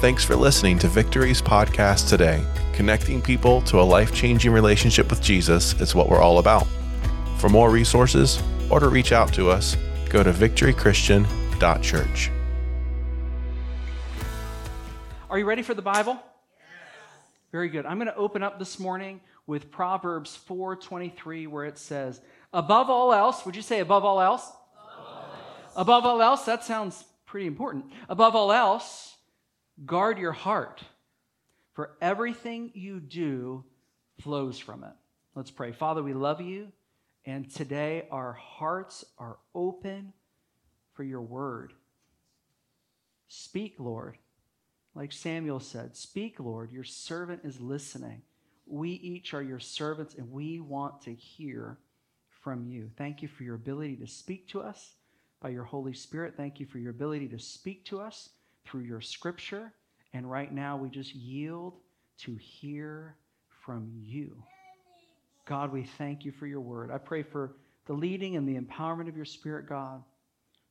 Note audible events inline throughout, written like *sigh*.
Thanks for listening to Victory's podcast today. Connecting people to a life changing relationship with Jesus is what we're all about. For more resources or to reach out to us, go to victorychristian.church. Are you ready for the Bible? Very good. I'm going to open up this morning with Proverbs 4:23 where it says, "Above all else, would you say above all else? Above all else, above all else that sounds pretty important. Above all else, guard your heart, for everything you do flows from it." Let's pray. Father, we love you, and today our hearts are open for your word. Speak, Lord. Like Samuel said, Speak, Lord, your servant is listening. We each are your servants, and we want to hear from you. Thank you for your ability to speak to us by your Holy Spirit. Thank you for your ability to speak to us through your scripture. And right now, we just yield to hear from you. God, we thank you for your word. I pray for the leading and the empowerment of your spirit, God.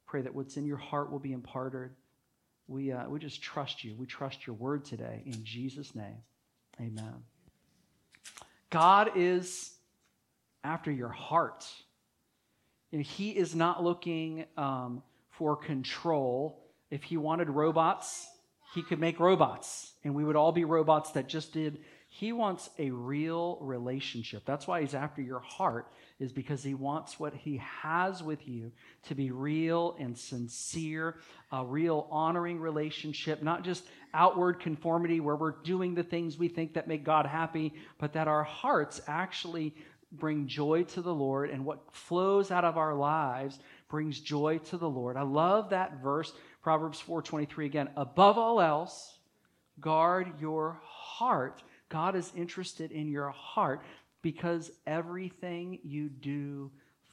Pray that what's in your heart will be imparted we, uh, we just trust you. We trust your word today. In Jesus' name, amen. God is after your heart. You know, he is not looking um, for control. If he wanted robots, he could make robots, and we would all be robots that just did. He wants a real relationship. That's why he's after your heart is because he wants what he has with you to be real and sincere, a real honoring relationship, not just outward conformity where we're doing the things we think that make God happy, but that our hearts actually bring joy to the Lord and what flows out of our lives brings joy to the Lord. I love that verse, Proverbs 4:23 again. Above all else, guard your heart. God is interested in your heart because everything you do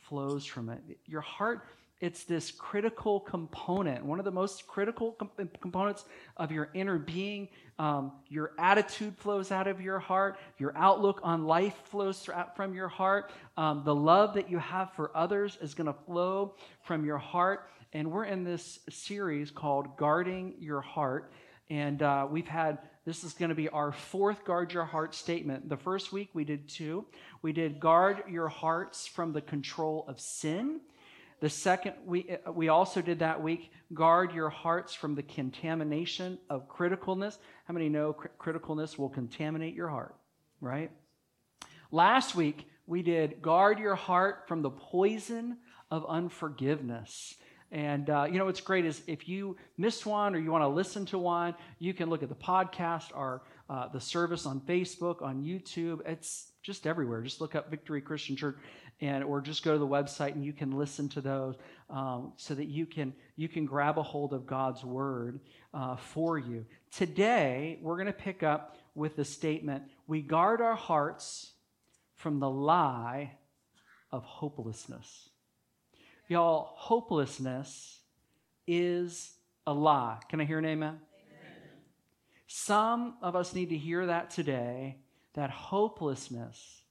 flows from it. Your heart, it's this critical component, one of the most critical com- components of your inner being. Um, your attitude flows out of your heart, your outlook on life flows from your heart. Um, the love that you have for others is going to flow from your heart. And we're in this series called Guarding Your Heart. And uh, we've had this is going to be our fourth guard your heart statement. The first week we did two. We did guard your hearts from the control of sin. The second we we also did that week guard your hearts from the contamination of criticalness. How many know cr- criticalness will contaminate your heart, right? Last week we did guard your heart from the poison of unforgiveness. And uh, you know what's great is if you missed one or you want to listen to one, you can look at the podcast or uh, the service on Facebook, on YouTube. It's just everywhere. Just look up Victory Christian Church, and or just go to the website and you can listen to those, um, so that you can you can grab a hold of God's word uh, for you. Today we're going to pick up with the statement: We guard our hearts from the lie of hopelessness. Y'all, hopelessness is a lie. Can I hear an amen? amen? Some of us need to hear that today that hopelessness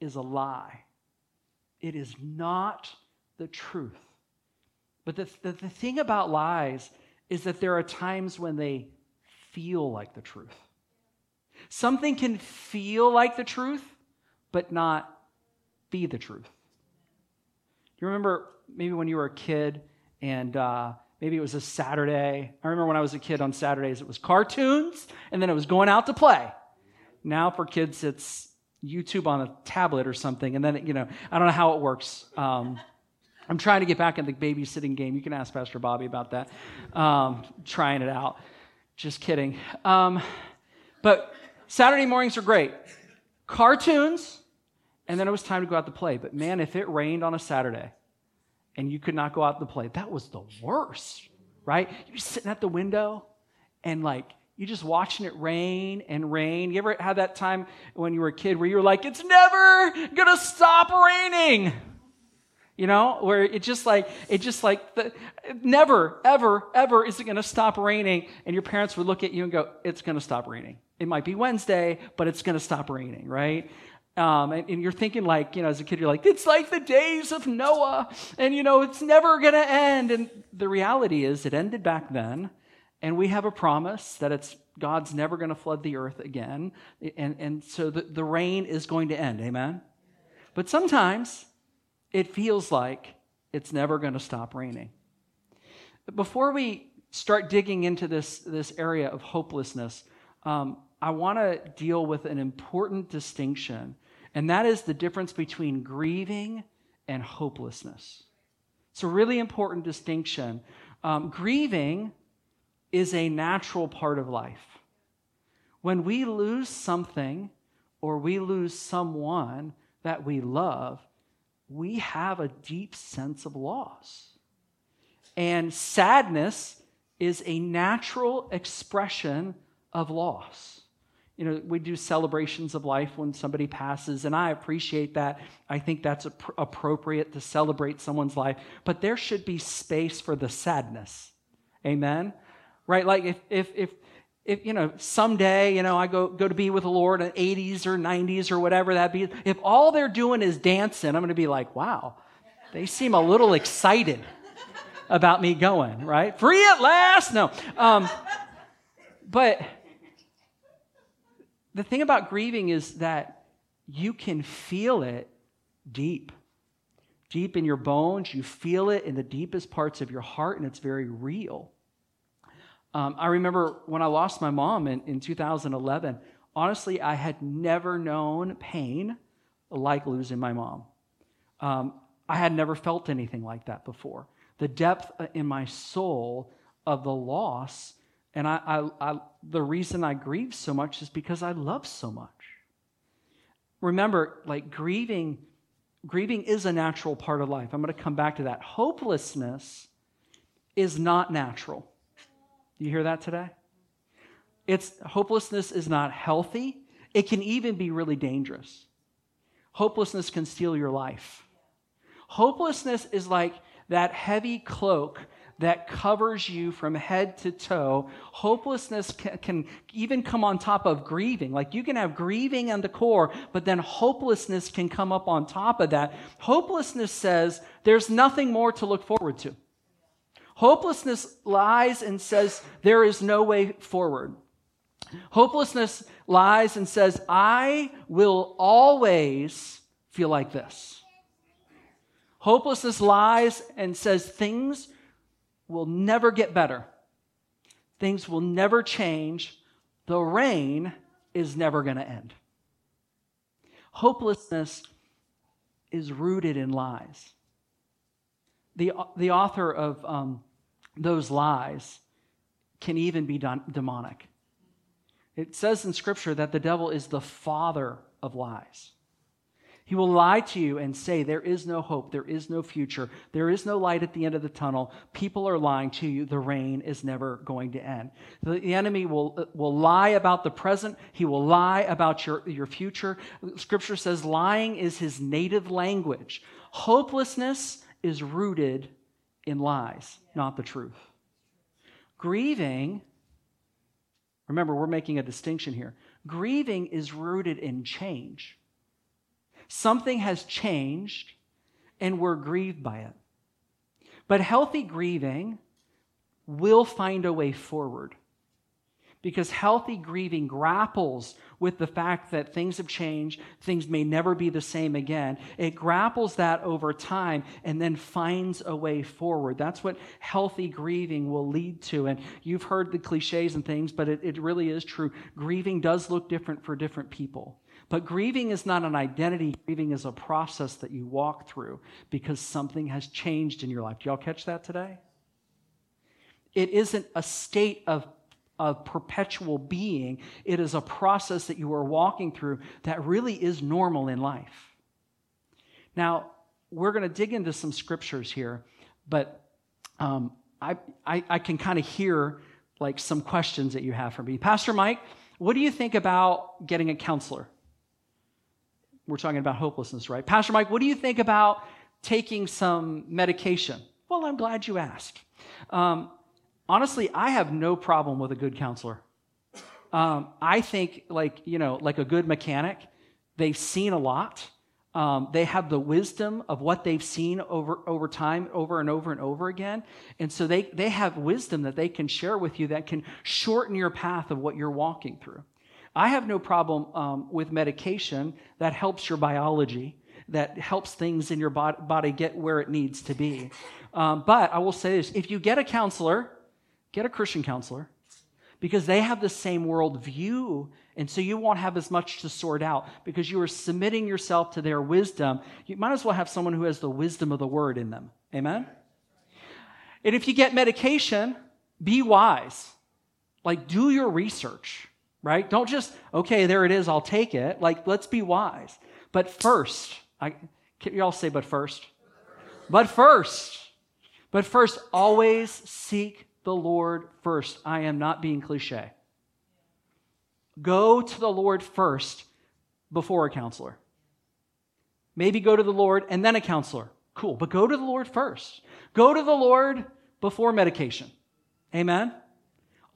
is a lie. It is not the truth. But the, the, the thing about lies is that there are times when they feel like the truth. Something can feel like the truth, but not be the truth. You remember maybe when you were a kid and uh, maybe it was a Saturday? I remember when I was a kid on Saturdays, it was cartoons and then it was going out to play. Now for kids, it's YouTube on a tablet or something. And then, you know, I don't know how it works. Um, I'm trying to get back in the babysitting game. You can ask Pastor Bobby about that. Um, trying it out. Just kidding. Um, but Saturday mornings are great. Cartoons and then it was time to go out to play. But man, if it rained on a Saturday and you could not go out to play, that was the worst, right? You're sitting at the window and like, you're just watching it rain and rain. You ever had that time when you were a kid where you were like, it's never gonna stop raining? You know, where it just like, it just like, the, never, ever, ever is it gonna stop raining. And your parents would look at you and go, it's gonna stop raining. It might be Wednesday, but it's gonna stop raining, right? Um, and, and, you're thinking like, you know, as a kid, you're like, it's like the days of Noah, and you know, it's never gonna end. And the reality is, it ended back then, and we have a promise that it's God's never going to flood the earth again. And, and so the, the rain is going to end. Amen? But sometimes it feels like it's never going to stop raining. Before we start digging into this, this area of hopelessness, um, I want to deal with an important distinction, and that is the difference between grieving and hopelessness. It's a really important distinction. Um, grieving is a natural part of life. When we lose something or we lose someone that we love, we have a deep sense of loss. And sadness is a natural expression of loss. You know, we do celebrations of life when somebody passes, and I appreciate that. I think that's appropriate to celebrate someone's life, but there should be space for the sadness. Amen? Right? Like if, if, if, if you know, someday, you know, I go, go to be with the Lord in 80s or 90s or whatever that be, if all they're doing is dancing, I'm going to be like, wow, they seem a little excited about me going, right? Free at last? No. Um, but the thing about grieving is that you can feel it deep. Deep in your bones, you feel it in the deepest parts of your heart, and it's very real. Um, I remember when I lost my mom in, in 2011, honestly, I had never known pain like losing my mom. Um, I had never felt anything like that before. The depth uh, in my soul of the loss and I, I, I, the reason I grieve so much is because I love so much. Remember, like grieving, grieving is a natural part of life. I'm going to come back to that. Hopelessness is not natural. You hear that today? It's hopelessness is not healthy. It can even be really dangerous. Hopelessness can steal your life. Hopelessness is like that heavy cloak that covers you from head to toe. Hopelessness can, can, even come on top of grieving. Like you can have grieving on the core, but then hopelessness can come up on top of that. Hopelessness says there's nothing more to look forward to. Hopelessness lies and says there is no way forward. Hopelessness lies and says, I will always feel like this. Hopelessness lies and says things will never get better. Things will never change. The rain is never going to end. Hopelessness is rooted in lies. The, the author of um, those lies can even be don- demonic. It says in Scripture that the devil is the father of lies. He will lie to you and say, There is no hope, there is no future, there is no light at the end of the tunnel. People are lying to you, the rain is never going to end. The enemy will, uh, will lie about the present, he will lie about your, your future. Scripture says lying is his native language. Hopelessness is rooted in lies, not the truth. Grieving, remember, we're making a distinction here. Grieving is rooted in change. Something has changed and we're grieved by it. But healthy grieving will find a way forward because healthy grieving grapples with the fact that things have changed, things may never be the same again. It grapples that over time and then finds a way forward. That's what healthy grieving will lead to. And you've heard the cliches and things, but it, it really is true. Grieving does look different for different people. But grieving is not an identity, grieving is a process that you walk through because something has changed in your life. Do y'all catch that today? It isn't a state of, of perpetual being, it is a process that you are walking through that really is normal in life. Now, we're going to dig into some scriptures here, but um, I, I, I can kind of hear like some questions that you have for me. Pastor Mike, what do you think about getting a counselor? We're talking about hopelessness, right? Pastor Mike, what do you think about taking some medication? Well, I'm glad you asked. Um, honestly, I have no problem with a good counselor. Um, I think, like, you know, like a good mechanic, they've seen a lot. Um, they have the wisdom of what they've seen over, over time, over and over and over again. And so they, they have wisdom that they can share with you that can shorten your path of what you're walking through. I have no problem um, with medication that helps your biology, that helps things in your body get where it needs to be. Um, but I will say this if you get a counselor, get a Christian counselor because they have the same worldview and so you won't have as much to sort out because you are submitting yourself to their wisdom. You might as well have someone who has the wisdom of the word in them. Amen? And if you get medication, be wise. Like, do your research, right? Don't just, okay, there it is, I'll take it. Like, let's be wise. But first, I, can you all say, but first? But first, but first, always seek the Lord first. I am not being cliche. Go to the Lord first before a counselor. Maybe go to the Lord and then a counselor. Cool, but go to the Lord first. Go to the Lord before medication. Amen.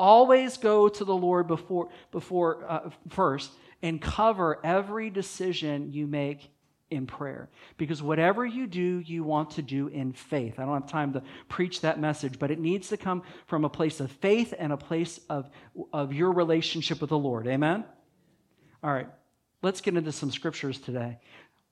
Always go to the Lord before before uh, first and cover every decision you make in prayer. Because whatever you do, you want to do in faith. I don't have time to preach that message, but it needs to come from a place of faith and a place of, of your relationship with the Lord. Amen? All right, let's get into some scriptures today.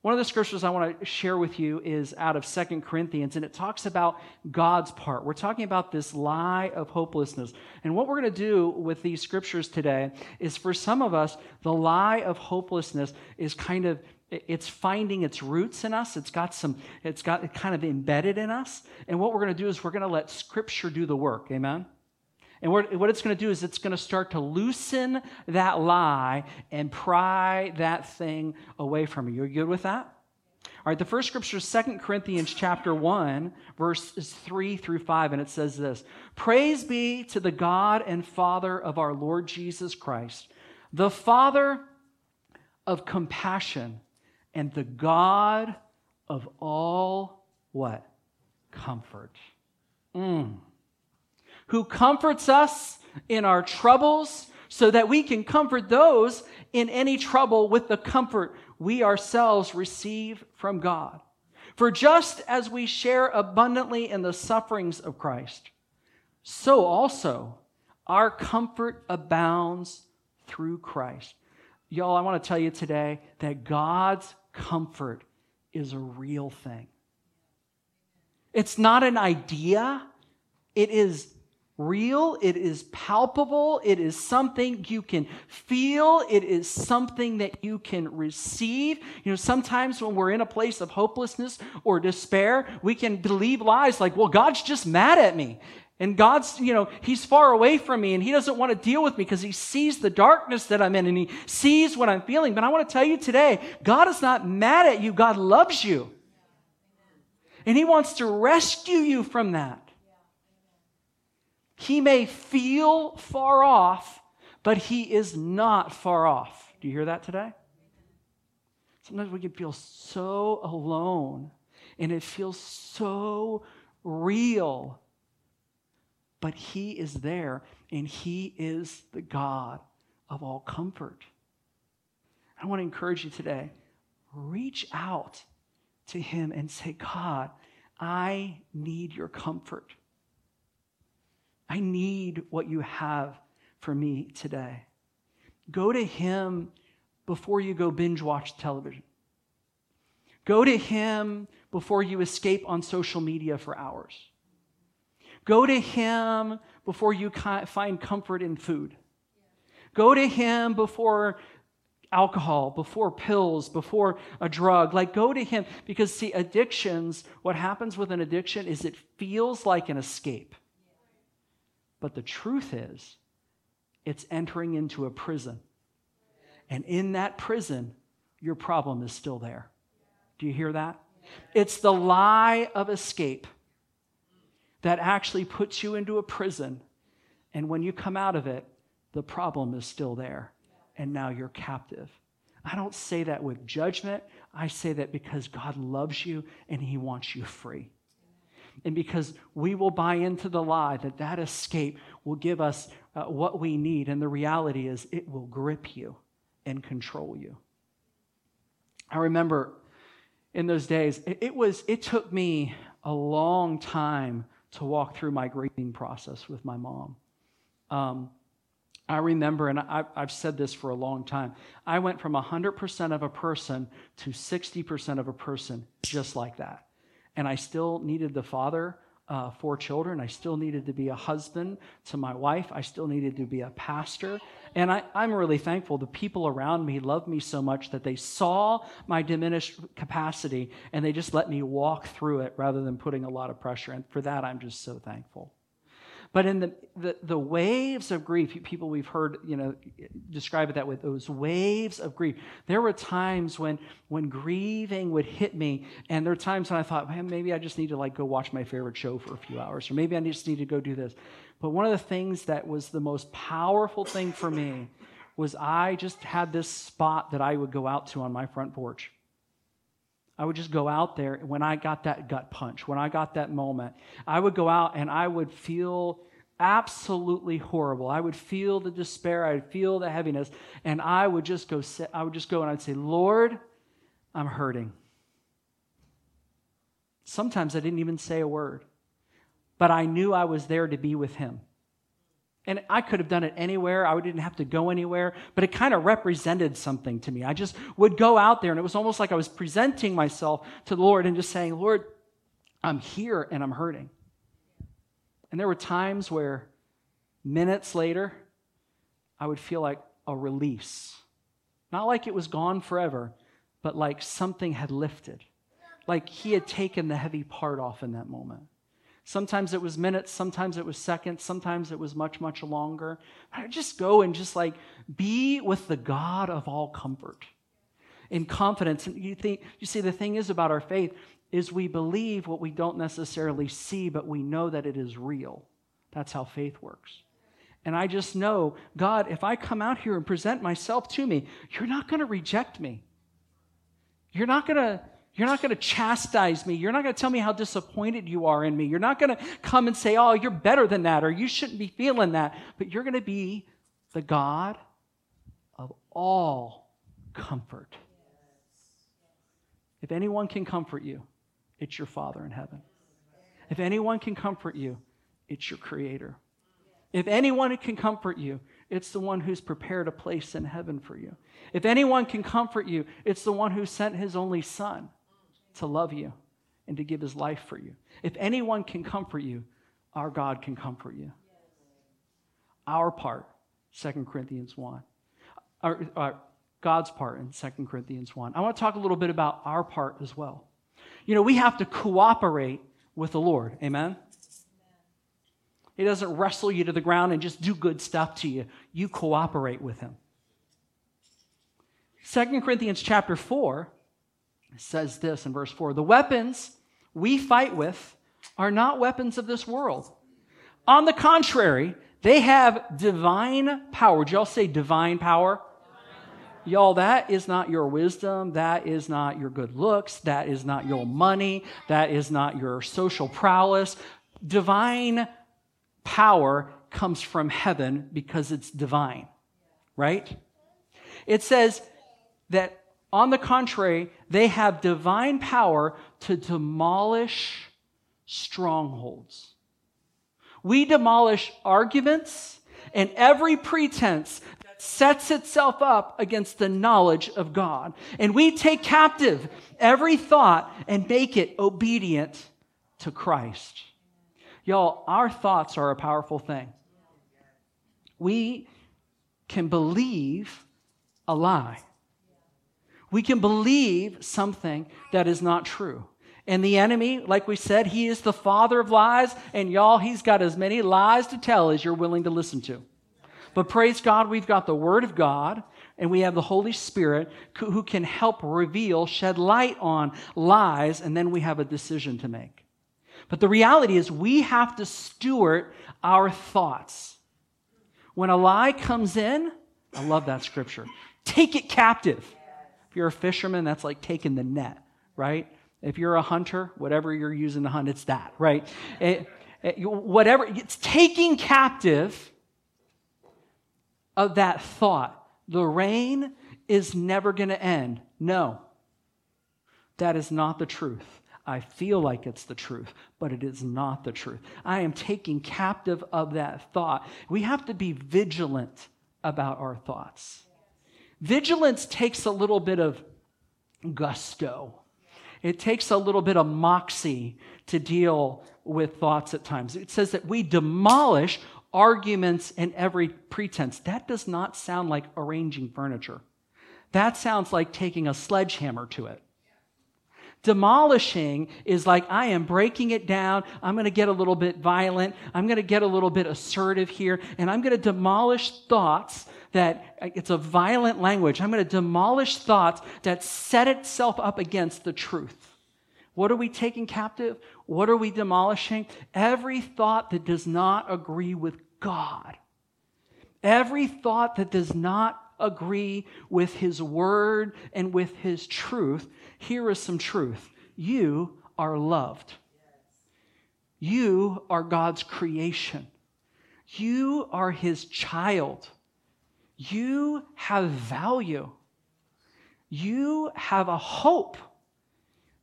One of the scriptures I want to share with you is out of Second Corinthians, and it talks about God's part. We're talking about this lie of hopelessness. And what we're going to do with these scriptures today is for some of us, the lie of hopelessness is kind of it's finding its roots in us it's got some it's got kind of embedded in us and what we're going to do is we're going to let scripture do the work amen and what it's going to do is it's going to start to loosen that lie and pry that thing away from you. You're good with that? All right, the first scripture is 2 Corinthians chapter 1, verses 3 through 5, and it says this Praise be to the God and Father of our Lord Jesus Christ, the Father of compassion and the God of all what? Comfort. Mm. Who comforts us in our troubles so that we can comfort those in any trouble with the comfort we ourselves receive from God. For just as we share abundantly in the sufferings of Christ, so also our comfort abounds through Christ. Y'all, I want to tell you today that God's comfort is a real thing. It's not an idea, it is real, it is palpable, it is something you can feel, it is something that you can receive. You know, sometimes when we're in a place of hopelessness or despair, we can believe lies like, well, God's just mad at me. And God's, you know, He's far away from me and He doesn't want to deal with me because He sees the darkness that I'm in and He sees what I'm feeling. But I want to tell you today God is not mad at you, God loves you. And He wants to rescue you from that. He may feel far off, but He is not far off. Do you hear that today? Sometimes we can feel so alone and it feels so real but He is there and He is the God of all comfort. I want to encourage you today reach out to Him and say, God, I need your comfort. I need what you have for me today. Go to Him before you go binge watch television. Go to Him before you escape on social media for hours. Go to Him before you find comfort in food. Go to Him before alcohol, before pills, before a drug. Like, go to Him. Because, see, addictions, what happens with an addiction is it feels like an escape. But the truth is, it's entering into a prison. And in that prison, your problem is still there. Do you hear that? It's the lie of escape that actually puts you into a prison. And when you come out of it, the problem is still there. And now you're captive. I don't say that with judgment. I say that because God loves you and he wants you free. And because we will buy into the lie that that escape will give us uh, what we need. And the reality is, it will grip you and control you. I remember in those days, it, it was, it took me a long time to walk through my grieving process with my mom. Um, I remember, and I, have said this for a long time, I went from 100% of a person to 60% of a person just like that. And I still needed the father uh, four children. I still needed to be a husband to my wife. I still needed to be a pastor. And I, I'm really thankful. The people around me loved me so much that they saw my diminished capacity and they just let me walk through it rather than putting a lot of pressure. And for that, I'm just so thankful. But in the, the, the, waves of grief, people we've heard, you know, describe it that way, those waves of grief. There were times when, when grieving would hit me, and there were times when I thought, man, maybe I just need to like go watch my favorite show for a few hours, or maybe I just need to go do this. But one of the things that was the most powerful thing for me was I just had this spot that I would go out to on my front porch. I would just go out there when I got that gut punch, when I got that moment. I would go out and I would feel absolutely horrible. I would feel the despair, I would feel the heaviness, and I would just go I would just go and I'd say, "Lord, I'm hurting." Sometimes I didn't even say a word, but I knew I was there to be with him. And I could have done it anywhere. I didn't have to go anywhere, but it kind of represented something to me. I just would go out there, and it was almost like I was presenting myself to the Lord and just saying, Lord, I'm here and I'm hurting. And there were times where minutes later, I would feel like a release. Not like it was gone forever, but like something had lifted. Like he had taken the heavy part off in that moment. Sometimes it was minutes, sometimes it was seconds, sometimes it was much, much longer. I just go and just like be with the God of all comfort in confidence. And you think, you see, the thing is about our faith is we believe what we don't necessarily see, but we know that it is real. That's how faith works. And I just know, God, if I come out here and present myself to me, you're not going to reject me. You're not going to you're not going to chastise me. You're not going to tell me how disappointed you are in me. You're not going to come and say, oh, you're better than that, or you shouldn't be feeling that. But you're going to be the God of all comfort. If anyone can comfort you, it's your Father in heaven. If anyone can comfort you, it's your Creator. If anyone can comfort you, it's the one who's prepared a place in heaven for you. If anyone can comfort you, it's the one who sent his only Son to love you and to give his life for you. If anyone can comfort you, our God can comfort you. Our part, 2 Corinthians 1. Our, our, God's part in 2 Corinthians 1. I want to talk a little bit about our part as well. You know, we have to cooperate with the Lord. Amen? He doesn't wrestle you to the ground and just do good stuff to you. You cooperate with him. 2 Corinthians chapter 4 says this in verse 4 The weapons we fight with are not weapons of this world. On the contrary, they have divine power. Did y'all say divine power? Y'all, that is not your wisdom. That is not your good looks. That is not your money. That is not your social prowess. Divine power comes from heaven because it's divine, right? It says that on the contrary, they have divine power to demolish strongholds. We demolish arguments and every pretense that sets itself up against the knowledge of God. And we take captive every thought and make it obedient to Christ. Y'all, our thoughts are a powerful thing. We can believe a lie we can believe something that is not true. And the enemy, like we said, he is the father of lies, and y'all, he's got as many lies to tell as you're willing to listen to. But praise God, we've got the Word of God, and we have the Holy Spirit who can help reveal, shed light on lies, and then we have a decision to make. But the reality is, we have to steward our thoughts. When a lie comes in, I love that scripture, take it captive if you're a fisherman, that's like taking the net, right? If you're a hunter, whatever you're using to hunt, it's that, right? It, it, whatever, it's taking captive of that thought. The rain is never going to end. No. That is not the truth. I feel like it's the truth, but it is not the truth. I am taking captive of that thought. We have to be vigilant about our thoughts. Vigilance takes a little bit of gusto, it takes a little bit of moxie to deal with thoughts at times. It says that we demolish arguments and every pretense. That does not sound like arranging furniture. That sounds like taking a sledgehammer to it. Demolishing is like, I am breaking it down. I'm going to get a little bit violent. I'm going to get a little bit assertive here. And I'm going to demolish thoughts that uh, it's a violent language. I'm going to demolish thoughts that set itself up against the truth. What are we taking captive? What are we demolishing? Every thought that does not agree with God. Every thought that does not agree with His Word and with His truth here is some truth. You are loved. You are God's creation. You are His child. You have value. You have a hope.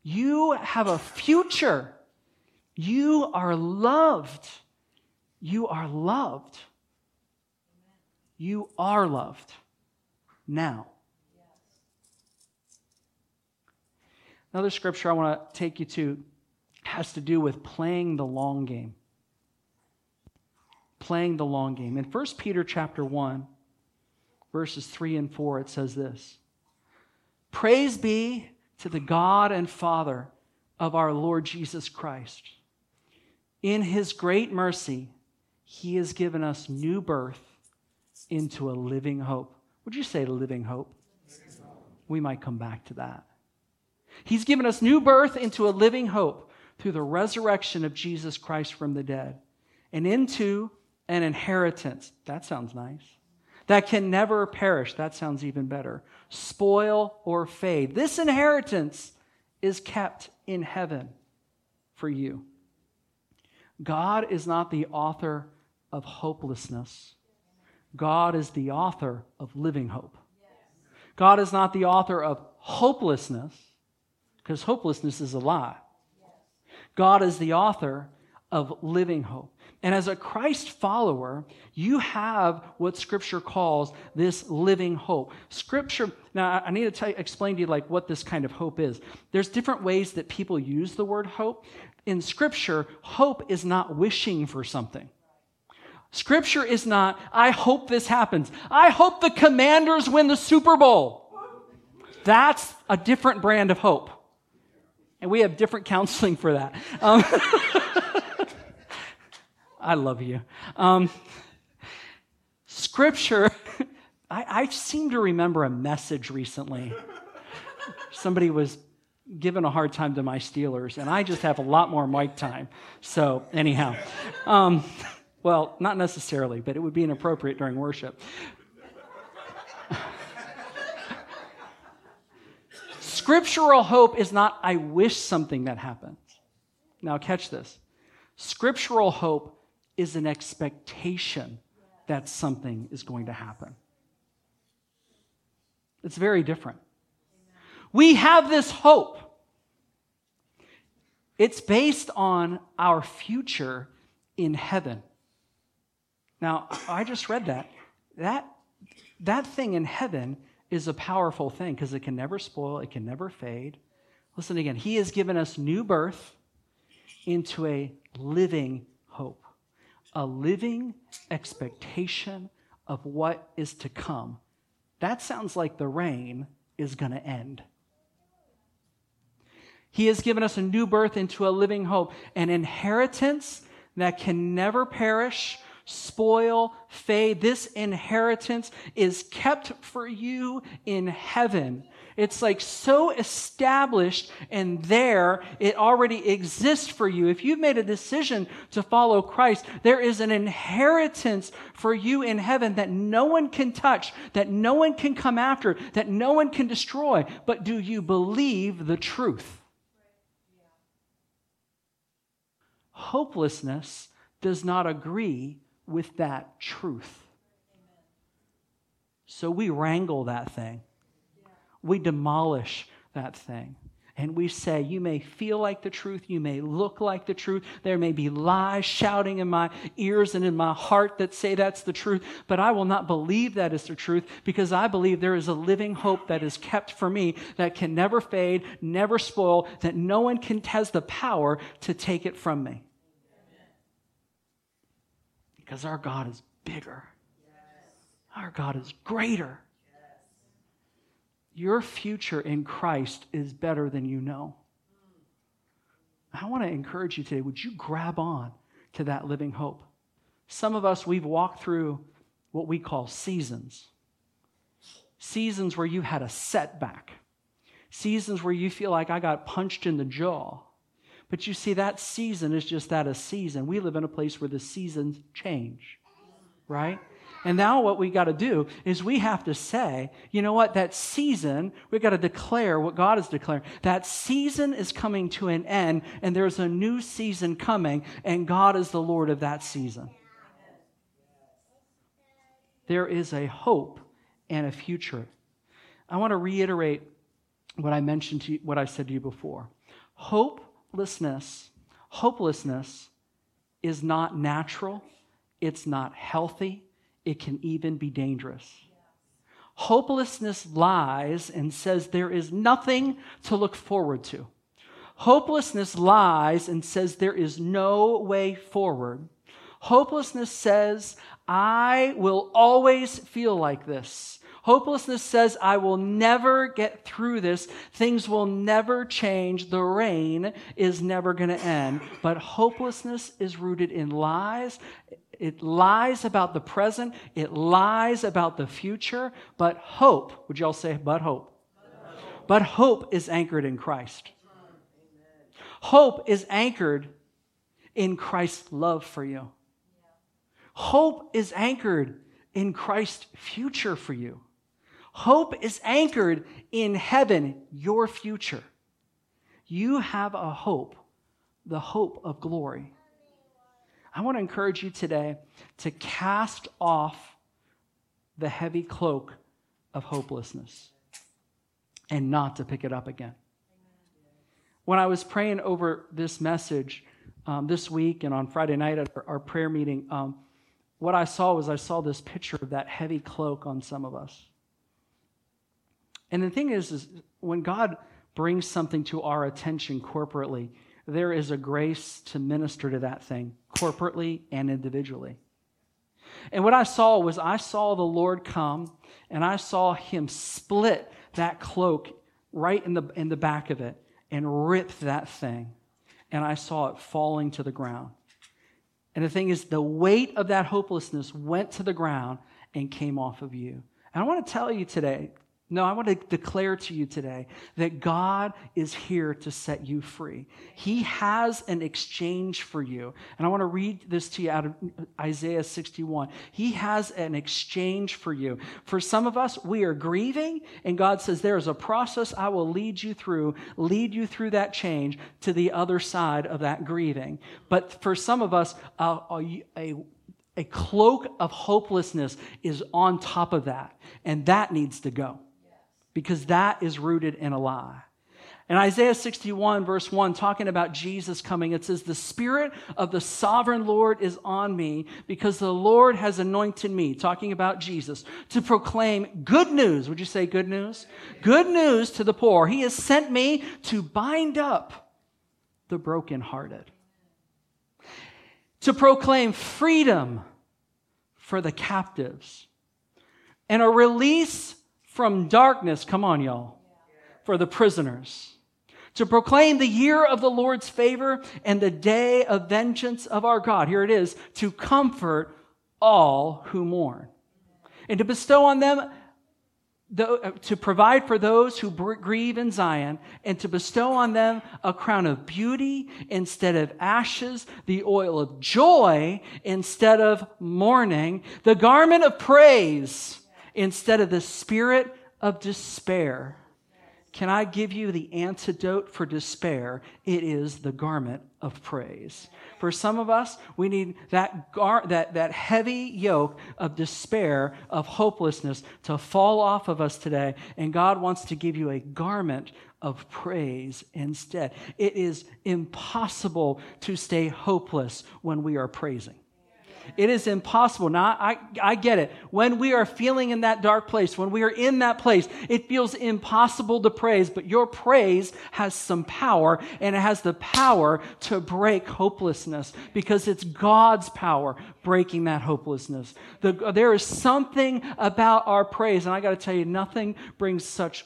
You have a future. You are loved. You are loved. You are loved now. Another scripture I want to take you to has to do with playing the long game. Playing the long game. In 1 Peter chapter 1, verses 3 and 4, it says this Praise be to the God and Father of our Lord Jesus Christ. In his great mercy, he has given us new birth into a living hope. Would you say living hope? We might come back to that. He's given us new birth into a living hope through the resurrection of Jesus Christ from the dead and into an inheritance. That sounds nice. That can never perish. That sounds even better. Spoil or fade. This inheritance is kept in heaven for you. God is not the author of hopelessness. God is the author of living hope. God is not the author of hopelessness because hopelessness is a lie. God is the author of living hope. And as a Christ follower, you have what Scripture calls this living hope. Scripture, now I need to tell, explain to you like what this kind of hope is. There's different ways that people use the word hope. In Scripture, hope is not wishing for something. Scripture is not, I hope this happens. I hope the commanders win the Super Bowl. That's a different brand of hope. And we have different counseling for that. Um, *laughs* I love you. Um, scripture, *laughs* I, I seem to remember a message recently. Somebody was giving a hard time to my Steelers, and I just have a lot more mic time. So, anyhow, um, well, not necessarily, but it would be inappropriate during worship. Scriptural hope is not, I wish something that happens. Now, catch this. Scriptural hope is an expectation that something is going to happen. It's very different. We have this hope. It's based on our future in heaven. Now, I just read that. That, that thing in heaven is a powerful thing because it can never spoil, it can never fade. Listen again. He has given us new birth into a living a living expectation of what is to come. That sounds like the rain is going to end. He has given us a new birth into a living hope, an inheritance that can never perish spoil, fade. This inheritance is kept for you in heaven. It's like so established and there, it already exists for you. If you've made a decision to follow Christ, there is an inheritance for you in heaven that no one can touch, that no one can come after, that no one can destroy. But do you believe the truth? Hopelessness does not agree with that truth. So we wrangle that thing, we demolish that thing. and we say, You may feel like the truth, you may look like the truth, there may be lies shouting in my ears and in my heart that say that's the truth, but I will not believe that is the truth because I believe there is a living hope that is kept for me that can never fade, never spoil, that no one can has the power to take it from me. Because our God is bigger. Our God is greater. Your future in Christ is better than you know. I want to encourage you today would you grab on to that living hope? Some of us, we've walked through what we call seasons. Seasons where you had a setback, seasons where you feel like I got punched in the jaw. But you see, that season is just that a season. We live in a place where the seasons change, right? And now what we got to do is we have to say, you know what, that season, we got to declare what God is declaring. That season is coming to an end, and there's a new season coming, and God is the Lord of that season. There is a hope and a future. I want to reiterate what I mentioned to you, what I said to you before. Hopelessness, hopelessness is not natural, it's not healthy, it can even be dangerous. Hopelessness lies and says there is nothing to look forward to. Hopelessness lies and says there is no way forward. Hopelessness says, I will always feel like this. Hopelessness says, I will never get through this. Things will never change. The rain is never going to end. But hopelessness is rooted in lies it lies about the present, it lies about the future, but hope, would y'all say, but hope? But hope is anchored in Christ. Hope is anchored in Christ's love for you. Hope is anchored in Christ's future for you. Hope is anchored in heaven, your future. You have a hope, the hope of glory. I want to encourage you today to cast off the heavy cloak of hopelessness and not to pick it up again. When I was praying over this message um, this week and on Friday night at our, prayer meeting, um, what I saw was I saw this picture of that heavy cloak on some of us. And the thing is, is when God brings something to our attention corporately, there is a grace to minister to that thing corporately and individually. And what I saw was I saw the Lord come and I saw him split that cloak right in the, in the back of it and rip that thing. And I saw it falling to the ground. And the thing is, the weight of that hopelessness went to the ground and came off of you. And I want to tell you today no, I want to declare to you today that God is here to set you free. He has an exchange for you. And I want to read this to you out of Isaiah 61. He has an exchange for you. For some of us, we are grieving, and God says, There is a process I will lead you through, lead you through that change to the other side of that grieving. But for some of us, a, a, a cloak of hopelessness is on top of that, and that needs to go because that is rooted in a lie. In Isaiah 61, verse 1, talking about Jesus coming, it says, The Spirit of the sovereign Lord is on me because the Lord has anointed me, talking about Jesus, to proclaim good news. Would you say good news? Good news to the poor. He has sent me to bind up the brokenhearted, to proclaim freedom for the captives, and a release from darkness, come on, y'all, for the prisoners, to proclaim the year of the Lord's favor and the day of vengeance of our God. Here it is to comfort all who mourn, and to bestow on them uh, to provide for those who grieve in Zion and to bestow on them a crown of beauty instead of ashes, the oil of joy instead of mourning, the garment of praise instead of the spirit of despair, Can I give you the antidote for despair? It is the garment of praise. For some of us, we need that, gar- that, that heavy yoke of despair, of hopelessness to fall off of us today. And God wants to give you a garment of praise instead. It is impossible to stay hopeless when we are praising. It is impossible. Now, I, I get it. When we are feeling in that dark place, when we are in that place, it feels impossible to praise, but your praise has some power, and it has the power to break hopelessness because it's God's power breaking that hopelessness. The, there is something about our praise, and I got to tell you, nothing brings such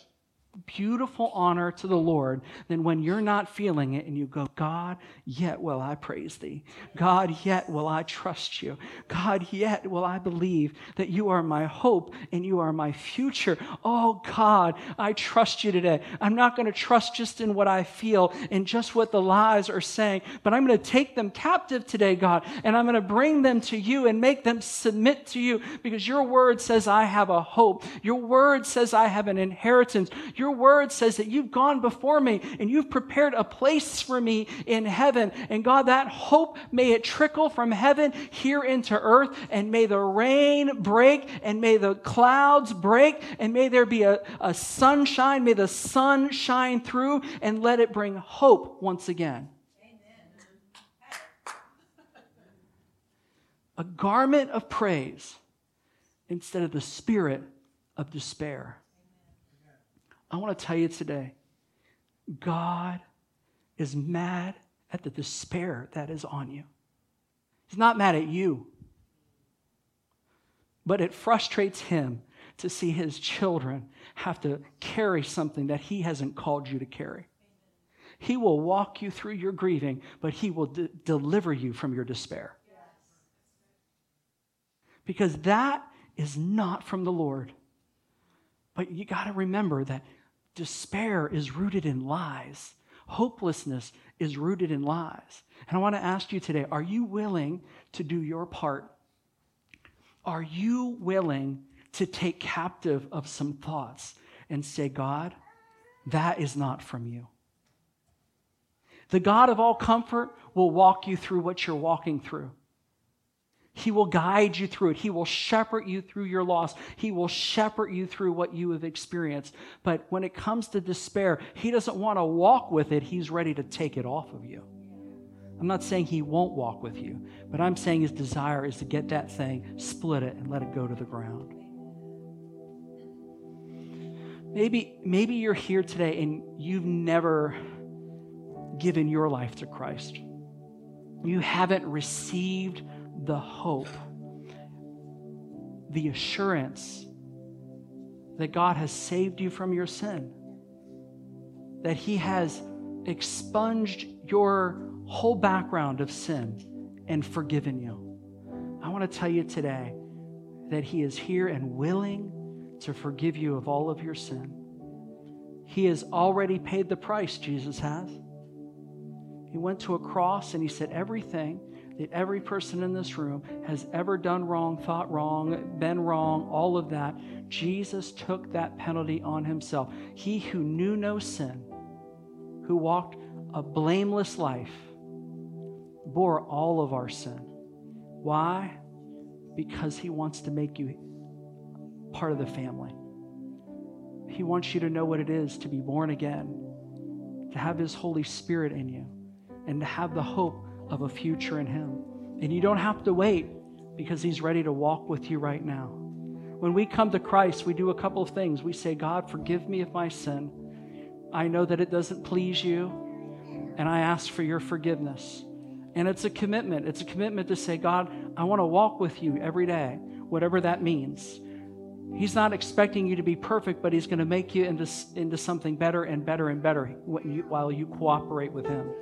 beautiful honor to the Lord than when you're not feeling it and you go, God, yet will I praise thee. God, yet will I trust you. God, yet will I believe that you are my hope and you are my future. Oh, God, I trust you today. I'm not going to trust just in what I feel and just what the lies are saying, but I'm going to take them captive today, God, and I'm going to bring them to you and make them submit to you because your word says I have a hope. Your word says I have an inheritance. Your word says that you've gone before me and you've prepared a place for me in heaven. And God, that hope, may it trickle from heaven here into earth, and may the rain break, and may the clouds break, and may there be a, a sunshine. May the sun shine through, and let it bring hope once again. A garment of praise instead of the spirit of despair. I want to tell you today God is mad at the despair that is on you. He's not mad at you, but it frustrates him to see his children have to carry something that he hasn't called you to carry. He will walk you through your grieving, but he will de- deliver you from your despair. Because that is not from the Lord. But you got to remember that despair is rooted in lies. Hopelessness is rooted in lies. And I want to ask you today are you willing to do your part? Are you willing to take captive of some thoughts and say, God, that is not from you? The God of all comfort will walk you through what you're walking through. He will guide you through it. He will shepherd you through your loss. He will shepherd you through what you have experienced. But when it comes to despair, He doesn't want to walk with it. He's ready to take it off of you. I'm not saying He won't walk with you, but I'm saying His desire is to get that thing, split it, and let it go to the ground. Maybe, maybe you're here today and you've never given your life to Christ. You haven't received the hope, the assurance that God has saved you from your sin, that He has expunged your whole background of sin and forgiven you. I want to tell you today that He is here and willing to forgive you of all of your sin. He has already paid the price, Jesus has. He went to a cross and He said, Everything that every person in this room has ever done wrong, thought wrong, been wrong, all of that. Jesus took that penalty on himself. He who knew no sin, who walked a blameless life, bore all of our sin. Why? Because he wants to make you part of the family. He wants you to know what it is to be born again, to have his Holy Spirit in you, and to have the hope of a future in Him. And you don't have to wait because He's ready to walk with you right now. When we come to Christ, we do a couple of things. We say, God, forgive me of my sin. I know that it doesn't please you, and I ask for your forgiveness. And it's a commitment. It's a commitment to say, God, I want to walk with you every day, whatever that means. He's not expecting you to be perfect, but He's going to make you into, into something better and better and better while you cooperate with Him.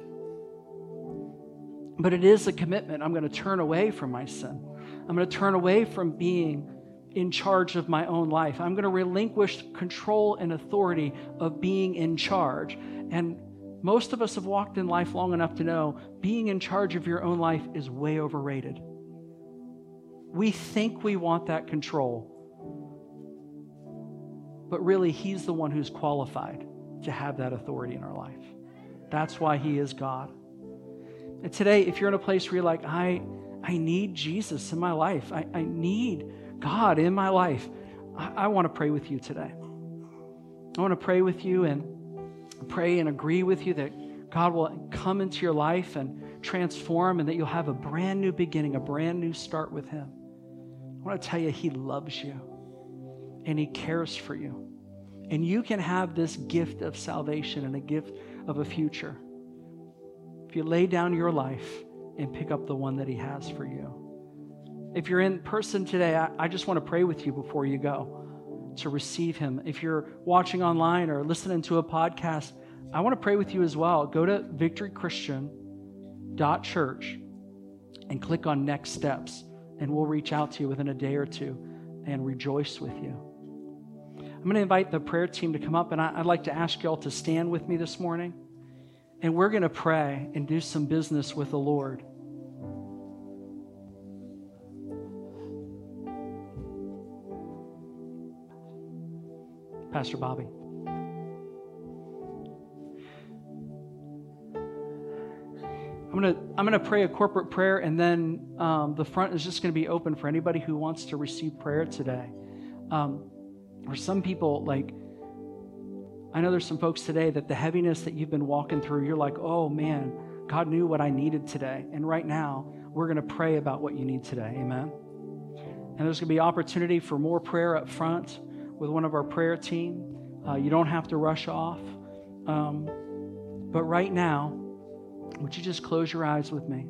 But it is a commitment. I'm going to turn away from my sin. I'm going to turn away from being in charge of my own life. I'm going to relinquish control and authority of being in charge. And most of us have walked in life long enough to know being in charge of your own life is way overrated. We think we want that control, but really, He's the one who's qualified. to have that authority in our life. That's why He is God. And today, if you're in a place where you're like, I, I need Jesus in my life, I, I need God in my life, I, I want to pray with you today. I want to pray with you and pray and agree with you that God will come into your life and transform and that you'll have a brand new beginning, a brand new start with Him. I want to tell you, He loves you and He cares for you. And you can have this gift of salvation and a gift of a future if you lay down your life and pick up the one that He has for you. If you're in person today, I, I just want to pray with you before you go to receive Him. If you're watching online or listening to a podcast, I want to pray with you as well. Go to victorychristian.church and click on next steps, and we'll reach out to you within a day or two and rejoice with you. I'm going to invite the prayer team to come up, and I'd like to ask y'all to stand with me this morning. And we're going to pray and do some business with the Lord. Pastor Bobby. I'm gonna I'm gonna pray a corporate prayer, and then um, the front is just gonna be open for anybody who wants to receive prayer today. Um, for some people, like I know there's some folks today that the heaviness that you've been walking through, you're like, oh man, God knew what I needed today, and right now we're gonna pray about what you need today. Amen. And there's gonna be opportunity for more prayer up front with one of our prayer team. Uh, you don't have to rush off. Um, but right now, would you just close your eyes with me?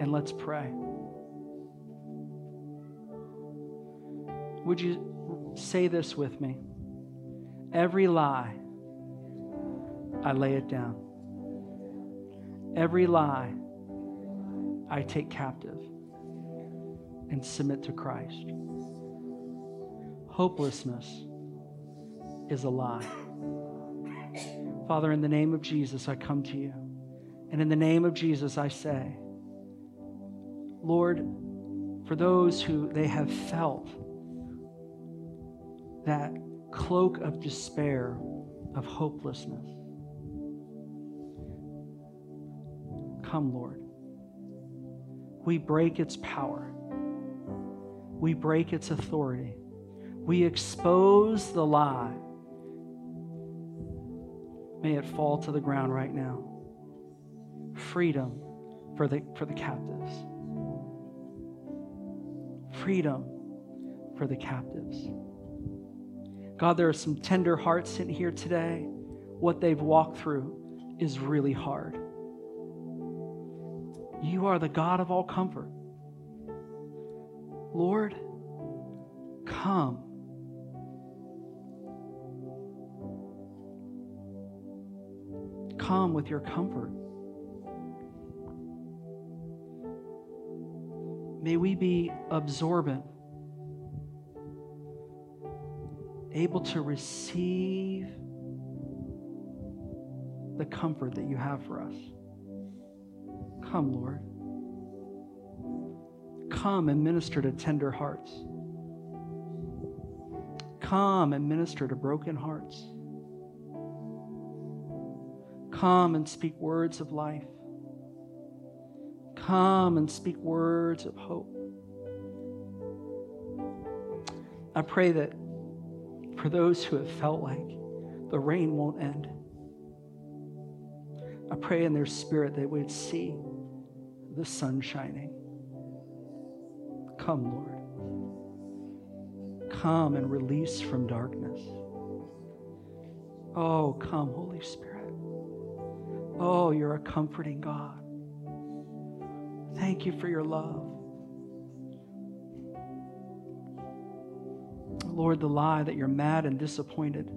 And let's pray. Would you say this with me? Every lie, I lay it down. Every lie, I take captive and submit to Christ. Hopelessness is a lie. Father, in the name of Jesus, I come to you. And in the name of Jesus, I say, Lord, for those who they have felt that cloak of despair, of hopelessness, come, Lord. We break its power, we break its authority, we expose the lie May it fall to the ground right now. Freedom for the, for the captives. Freedom for the captives. God, there are some tender hearts in here today. What they've walked through is really hard. You are the God of all comfort. Lord, come come with your comfort. May we be absorbent, able to receive the comfort that you have for us. Come, Lord. Come and minister to tender hearts. Come and minister to broken hearts. Come and speak words of life. Come and speak words of hope. I pray that for those who have felt like the rain won't end, I pray in their spirit that they would see the sun shining. Come, Lord. Come and release from darkness. Oh, come, Holy Spirit. Oh, you're a comforting God. Thank you for your love. Lord, the lie that you're mad and disappointed,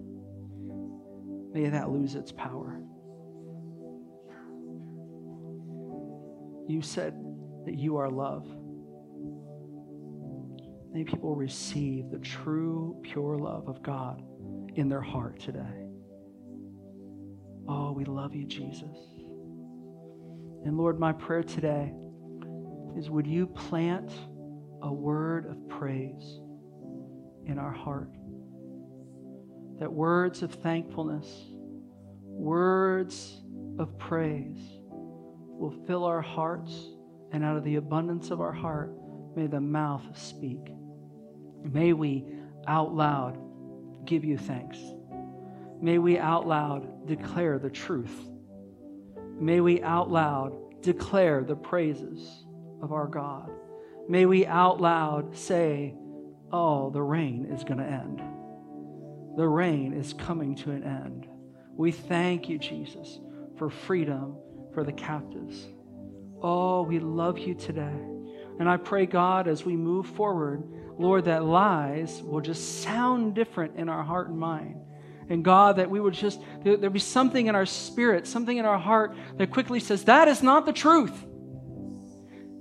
may that lose its power. You said that you are love. May people receive the true, pure love of God in their heart today. Oh, we love you, Jesus. And Lord, my prayer today is would you plant a word of praise in our heart? that words of thankfulness, words of praise will fill our hearts, and out of the abundance of our heart, may the mouth speak. May we out loud give you thanks. May we out loud declare the truth. May we out loud declare the praises of our God. May we out loud say, Oh, the rain is going to end. The rain is coming to an end. We thank you, Jesus, for freedom for the captives. Oh, we love you today. And I pray, God, as we move forward, Lord, that lies will just sound different in our heart and mind. And God, that we would just, there, be something in our spirit, something in our heart that quickly says, that is not the truth.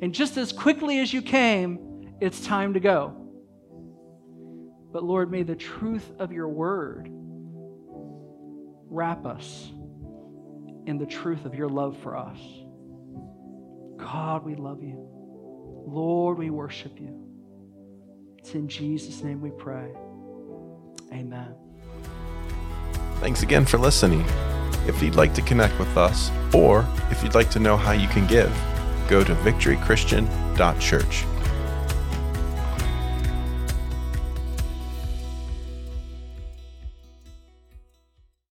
And just as quickly as you came, it's time to go. But Lord, may the truth of your word wrap us in the truth of your love for us. God, we love you. Lord, we worship you. It's in Jesus' name we pray. Amen. Thanks again for listening. If you'd like to connect with us, or if you'd like to know how you can give, go to victorychristian.church.